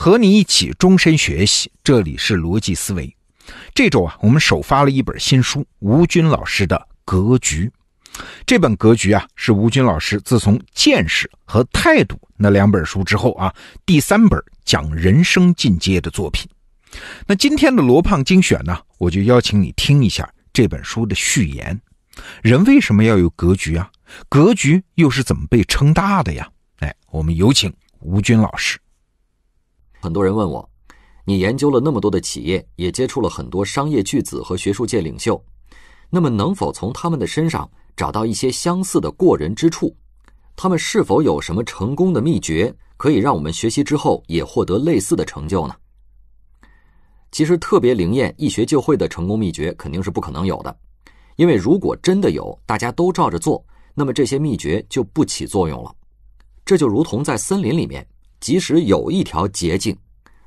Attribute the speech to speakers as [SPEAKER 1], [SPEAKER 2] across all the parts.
[SPEAKER 1] 和你一起终身学习，这里是逻辑思维。这周啊，我们首发了一本新书，吴军老师的《格局》。这本《格局》啊，是吴军老师自从《见识》和《态度》那两本书之后啊，第三本讲人生进阶的作品。那今天的罗胖精选呢，我就邀请你听一下这本书的序言。人为什么要有格局啊？格局又是怎么被撑大的呀？哎，我们有请吴军老师。
[SPEAKER 2] 很多人问我，你研究了那么多的企业，也接触了很多商业巨子和学术界领袖，那么能否从他们的身上找到一些相似的过人之处？他们是否有什么成功的秘诀，可以让我们学习之后也获得类似的成就呢？其实，特别灵验、一学就会的成功秘诀肯定是不可能有的，因为如果真的有，大家都照着做，那么这些秘诀就不起作用了。这就如同在森林里面。即使有一条捷径，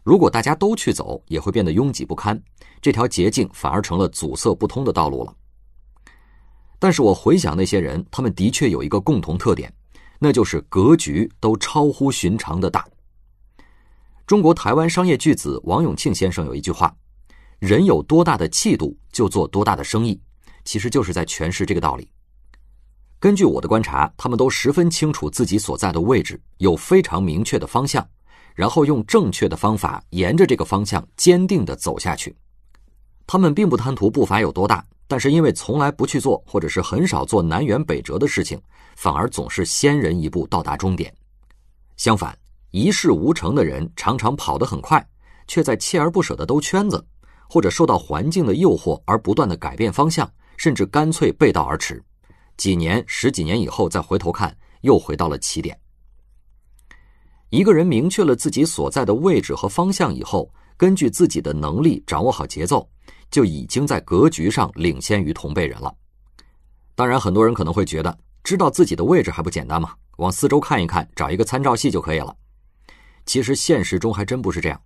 [SPEAKER 2] 如果大家都去走，也会变得拥挤不堪。这条捷径反而成了阻塞不通的道路了。但是我回想那些人，他们的确有一个共同特点，那就是格局都超乎寻常的大。中国台湾商业巨子王永庆先生有一句话：“人有多大的气度，就做多大的生意。”其实就是在诠释这个道理。根据我的观察，他们都十分清楚自己所在的位置，有非常明确的方向，然后用正确的方法沿着这个方向坚定地走下去。他们并不贪图步伐有多大，但是因为从来不去做，或者是很少做南辕北辙的事情，反而总是先人一步到达终点。相反，一事无成的人常常跑得很快，却在锲而不舍地兜圈子，或者受到环境的诱惑而不断地改变方向，甚至干脆背道而驰。几年、十几年以后再回头看，又回到了起点。一个人明确了自己所在的位置和方向以后，根据自己的能力掌握好节奏，就已经在格局上领先于同辈人了。当然，很多人可能会觉得，知道自己的位置还不简单吗？往四周看一看，找一个参照系就可以了。其实现实中还真不是这样。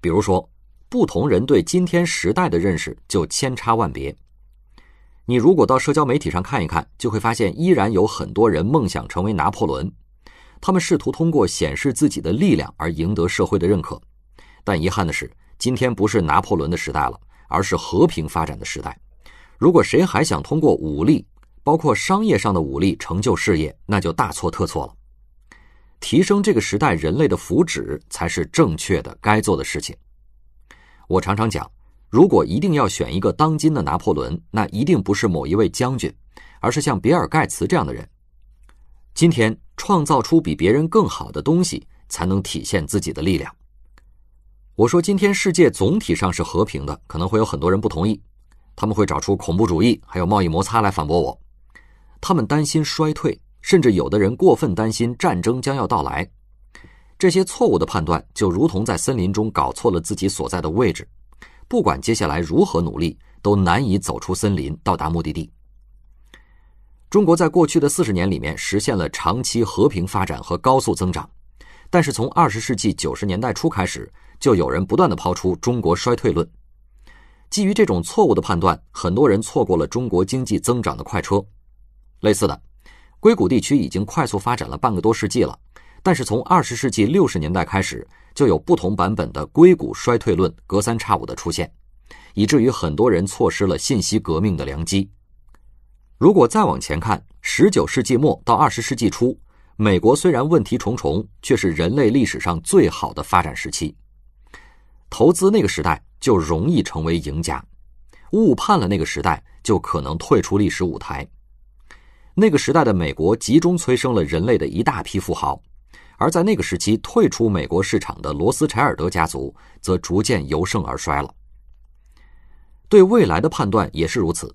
[SPEAKER 2] 比如说，不同人对今天时代的认识就千差万别。你如果到社交媒体上看一看，就会发现依然有很多人梦想成为拿破仑，他们试图通过显示自己的力量而赢得社会的认可。但遗憾的是，今天不是拿破仑的时代了，而是和平发展的时代。如果谁还想通过武力，包括商业上的武力成就事业，那就大错特错了。提升这个时代人类的福祉才是正确的、该做的事情。我常常讲。如果一定要选一个当今的拿破仑，那一定不是某一位将军，而是像比尔·盖茨这样的人。今天创造出比别人更好的东西，才能体现自己的力量。我说今天世界总体上是和平的，可能会有很多人不同意，他们会找出恐怖主义还有贸易摩擦来反驳我。他们担心衰退，甚至有的人过分担心战争将要到来。这些错误的判断，就如同在森林中搞错了自己所在的位置。不管接下来如何努力，都难以走出森林，到达目的地。中国在过去的四十年里面实现了长期和平发展和高速增长，但是从二十世纪九十年代初开始，就有人不断的抛出中国衰退论。基于这种错误的判断，很多人错过了中国经济增长的快车。类似的，硅谷地区已经快速发展了半个多世纪了，但是从二十世纪六十年代开始。就有不同版本的硅谷衰退论隔三差五的出现，以至于很多人错失了信息革命的良机。如果再往前看，十九世纪末到二十世纪初，美国虽然问题重重，却是人类历史上最好的发展时期。投资那个时代就容易成为赢家，误判了那个时代就可能退出历史舞台。那个时代的美国集中催生了人类的一大批富豪。而在那个时期退出美国市场的罗斯柴尔德家族，则逐渐由盛而衰了。对未来的判断也是如此。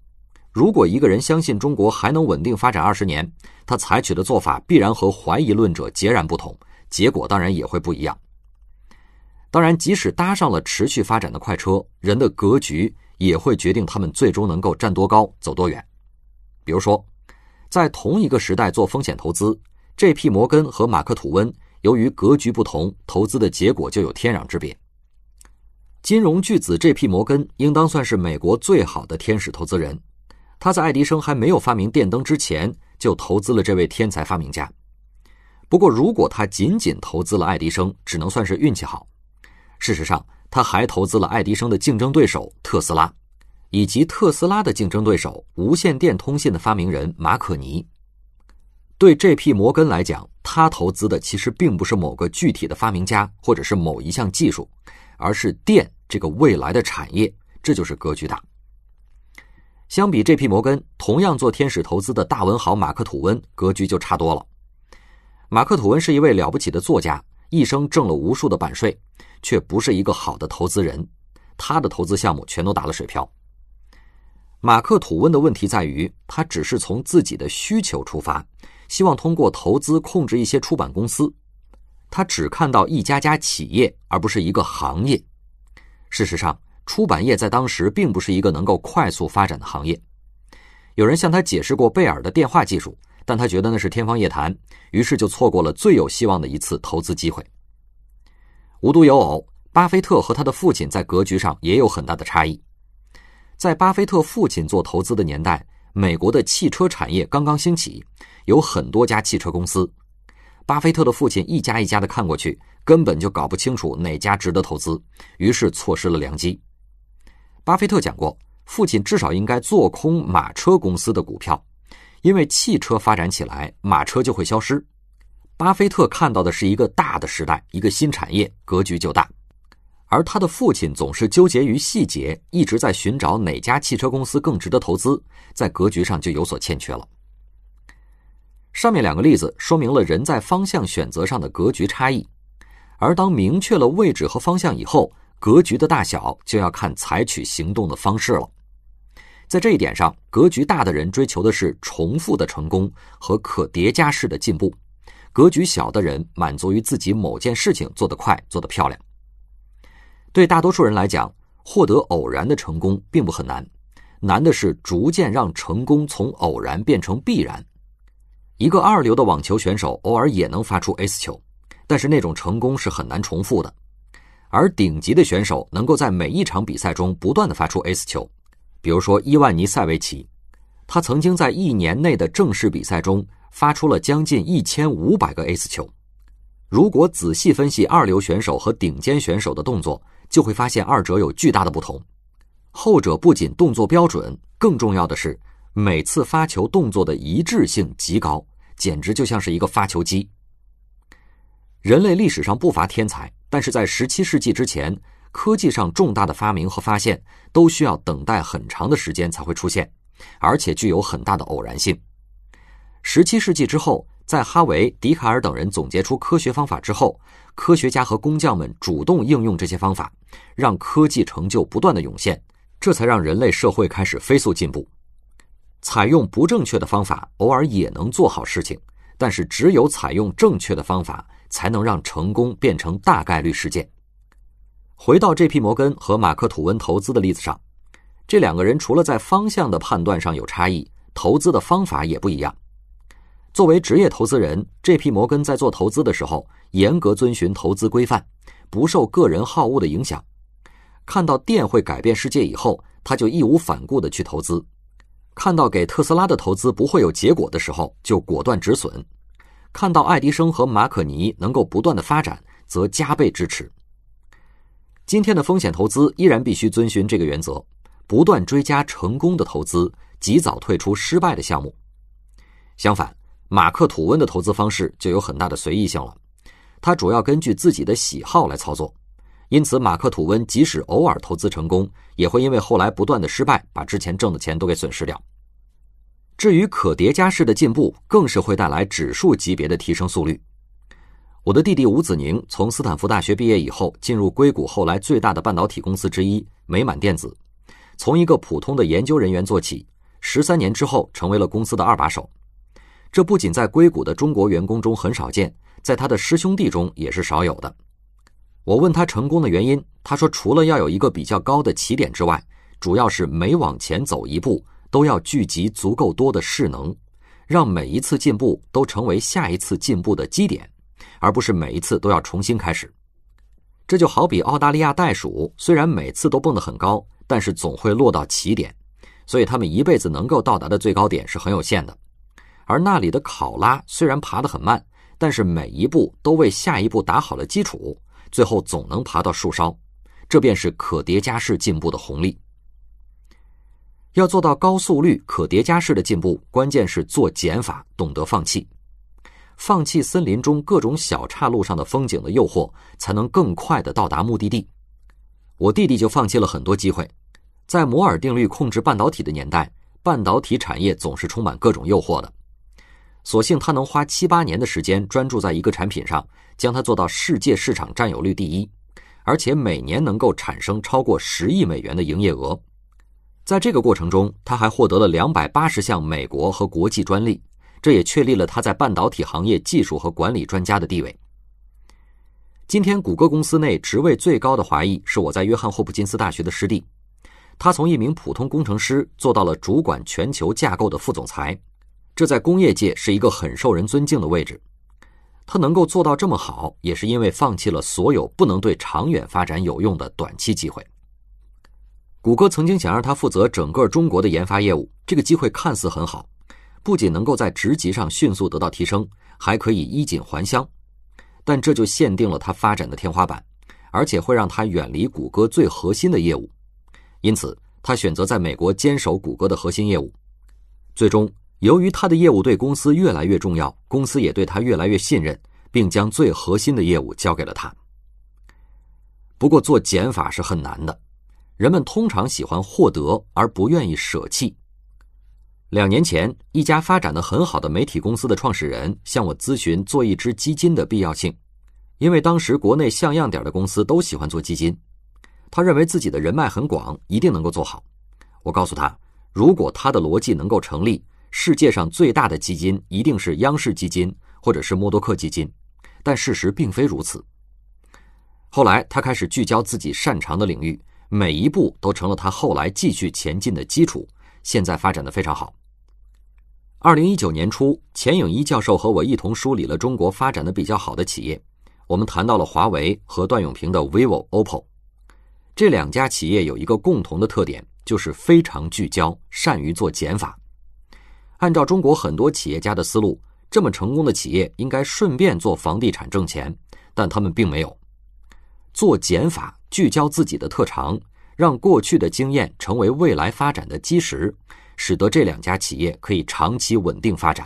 [SPEAKER 2] 如果一个人相信中国还能稳定发展二十年，他采取的做法必然和怀疑论者截然不同，结果当然也会不一样。当然，即使搭上了持续发展的快车，人的格局也会决定他们最终能够站多高、走多远。比如说，在同一个时代做风险投资。J.P. 摩根和马克吐温由于格局不同，投资的结果就有天壤之别。金融巨子 J.P. 摩根应当算是美国最好的天使投资人，他在爱迪生还没有发明电灯之前就投资了这位天才发明家。不过，如果他仅仅投资了爱迪生，只能算是运气好。事实上，他还投资了爱迪生的竞争对手特斯拉，以及特斯拉的竞争对手无线电通信的发明人马可尼。对这批摩根来讲，他投资的其实并不是某个具体的发明家，或者是某一项技术，而是电这个未来的产业。这就是格局大。相比这批摩根，同样做天使投资的大文豪马克吐温，格局就差多了。马克吐温是一位了不起的作家，一生挣了无数的版税，却不是一个好的投资人。他的投资项目全都打了水漂。马克吐温的问题在于，他只是从自己的需求出发。希望通过投资控制一些出版公司，他只看到一家家企业，而不是一个行业。事实上，出版业在当时并不是一个能够快速发展的行业。有人向他解释过贝尔的电话技术，但他觉得那是天方夜谭，于是就错过了最有希望的一次投资机会。无独有偶，巴菲特和他的父亲在格局上也有很大的差异。在巴菲特父亲做投资的年代，美国的汽车产业刚刚兴起。有很多家汽车公司，巴菲特的父亲一家一家的看过去，根本就搞不清楚哪家值得投资，于是错失了良机。巴菲特讲过，父亲至少应该做空马车公司的股票，因为汽车发展起来，马车就会消失。巴菲特看到的是一个大的时代，一个新产业，格局就大，而他的父亲总是纠结于细节，一直在寻找哪家汽车公司更值得投资，在格局上就有所欠缺了。上面两个例子说明了人在方向选择上的格局差异，而当明确了位置和方向以后，格局的大小就要看采取行动的方式了。在这一点上，格局大的人追求的是重复的成功和可叠加式的进步，格局小的人满足于自己某件事情做得快、做得漂亮。对大多数人来讲，获得偶然的成功并不很难，难的是逐渐让成功从偶然变成必然。一个二流的网球选手偶尔也能发出 S 球，但是那种成功是很难重复的。而顶级的选手能够在每一场比赛中不断的发出 S 球，比如说伊万尼塞维奇，他曾经在一年内的正式比赛中发出了将近一千五百个 S 球。如果仔细分析二流选手和顶尖选手的动作，就会发现二者有巨大的不同。后者不仅动作标准，更重要的是。每次发球动作的一致性极高，简直就像是一个发球机。人类历史上不乏天才，但是在十七世纪之前，科技上重大的发明和发现都需要等待很长的时间才会出现，而且具有很大的偶然性。十七世纪之后，在哈维、笛卡尔等人总结出科学方法之后，科学家和工匠们主动应用这些方法，让科技成就不断的涌现，这才让人类社会开始飞速进步。采用不正确的方法，偶尔也能做好事情，但是只有采用正确的方法，才能让成功变成大概率事件。回到 J.P. 摩根和马克吐温投资的例子上，这两个人除了在方向的判断上有差异，投资的方法也不一样。作为职业投资人，J.P. 摩根在做投资的时候，严格遵循投资规范，不受个人好恶的影响。看到电会改变世界以后，他就义无反顾地去投资。看到给特斯拉的投资不会有结果的时候，就果断止损；看到爱迪生和马可尼能够不断的发展，则加倍支持。今天的风险投资依然必须遵循这个原则，不断追加成功的投资，及早退出失败的项目。相反，马克吐温的投资方式就有很大的随意性了，他主要根据自己的喜好来操作。因此，马克吐温即使偶尔投资成功，也会因为后来不断的失败，把之前挣的钱都给损失掉。至于可叠加式的进步，更是会带来指数级别的提升速率。我的弟弟吴子宁从斯坦福大学毕业以后，进入硅谷后来最大的半导体公司之一美满电子，从一个普通的研究人员做起，十三年之后成为了公司的二把手。这不仅在硅谷的中国员工中很少见，在他的师兄弟中也是少有的。我问他成功的原因，他说除了要有一个比较高的起点之外，主要是每往前走一步都要聚集足够多的势能，让每一次进步都成为下一次进步的基点，而不是每一次都要重新开始。这就好比澳大利亚袋鼠，虽然每次都蹦得很高，但是总会落到起点，所以它们一辈子能够到达的最高点是很有限的。而那里的考拉虽然爬得很慢，但是每一步都为下一步打好了基础。最后总能爬到树梢，这便是可叠加式进步的红利。要做到高速率、可叠加式的进步，关键是做减法，懂得放弃，放弃森林中各种小岔路上的风景的诱惑，才能更快的到达目的地。我弟弟就放弃了很多机会，在摩尔定律控制半导体的年代，半导体产业总是充满各种诱惑的。所幸他能花七八年的时间专注在一个产品上，将它做到世界市场占有率第一，而且每年能够产生超过十亿美元的营业额。在这个过程中，他还获得了两百八十项美国和国际专利，这也确立了他在半导体行业技术和管理专家的地位。今天，谷歌公司内职位最高的华裔是我在约翰霍普金斯大学的师弟，他从一名普通工程师做到了主管全球架构的副总裁，这在工业界是一个很受人尊敬的位置。他能够做到这么好，也是因为放弃了所有不能对长远发展有用的短期机会。谷歌曾经想让他负责整个中国的研发业务，这个机会看似很好，不仅能够在职级上迅速得到提升，还可以衣锦还乡，但这就限定了他发展的天花板，而且会让他远离谷歌最核心的业务。因此，他选择在美国坚守谷歌的核心业务。最终，由于他的业务对公司越来越重要，公司也对他越来越信任，并将最核心的业务交给了他。不过，做减法是很难的。人们通常喜欢获得而不愿意舍弃。两年前，一家发展的很好的媒体公司的创始人向我咨询做一支基金的必要性，因为当时国内像样点的公司都喜欢做基金。他认为自己的人脉很广，一定能够做好。我告诉他，如果他的逻辑能够成立，世界上最大的基金一定是央视基金或者是默多克基金，但事实并非如此。后来，他开始聚焦自己擅长的领域。每一步都成了他后来继续前进的基础，现在发展的非常好。二零一九年初，钱颖一教授和我一同梳理了中国发展的比较好的企业，我们谈到了华为和段永平的 vivo、OPPO 这两家企业有一个共同的特点，就是非常聚焦，善于做减法。按照中国很多企业家的思路，这么成功的企业应该顺便做房地产挣钱，但他们并没有做减法。聚焦自己的特长，让过去的经验成为未来发展的基石，使得这两家企业可以长期稳定发展。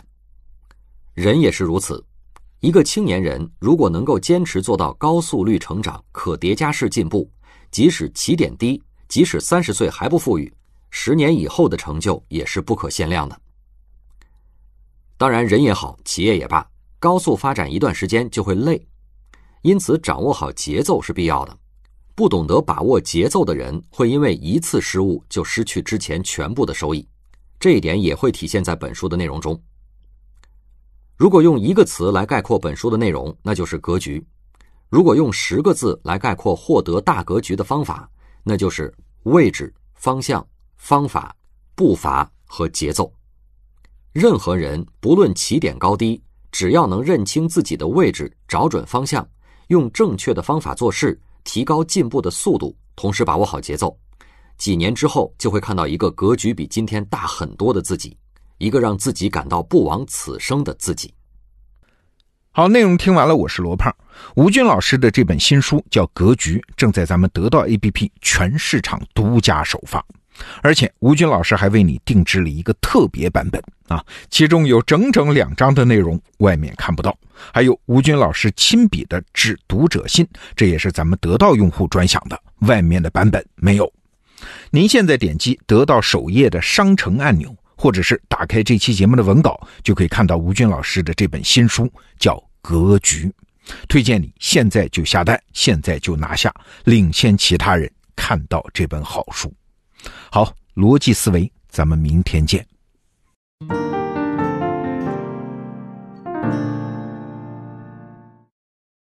[SPEAKER 2] 人也是如此，一个青年人如果能够坚持做到高速率成长、可叠加式进步，即使起点低，即使三十岁还不富裕，十年以后的成就也是不可限量的。当然，人也好，企业也罢，高速发展一段时间就会累，因此掌握好节奏是必要的。不懂得把握节奏的人，会因为一次失误就失去之前全部的收益。这一点也会体现在本书的内容中。如果用一个词来概括本书的内容，那就是格局；如果用十个字来概括获得大格局的方法，那就是位置、方向、方法、步伐和节奏。任何人不论起点高低，只要能认清自己的位置，找准方向，用正确的方法做事。提高进步的速度，同时把握好节奏，几年之后就会看到一个格局比今天大很多的自己，一个让自己感到不枉此生的自己。
[SPEAKER 1] 好，内容听完了，我是罗胖。吴军老师的这本新书叫《格局》，正在咱们得到 APP 全市场独家首发。而且吴军老师还为你定制了一个特别版本啊，其中有整整两章的内容，外面看不到，还有吴军老师亲笔的致读者信，这也是咱们得到用户专享的，外面的版本没有。您现在点击得到首页的商城按钮，或者是打开这期节目的文稿，就可以看到吴军老师的这本新书，叫《格局》，推荐你现在就下单，现在就拿下，领先其他人看到这本好书。好，逻辑思维，咱们明天见。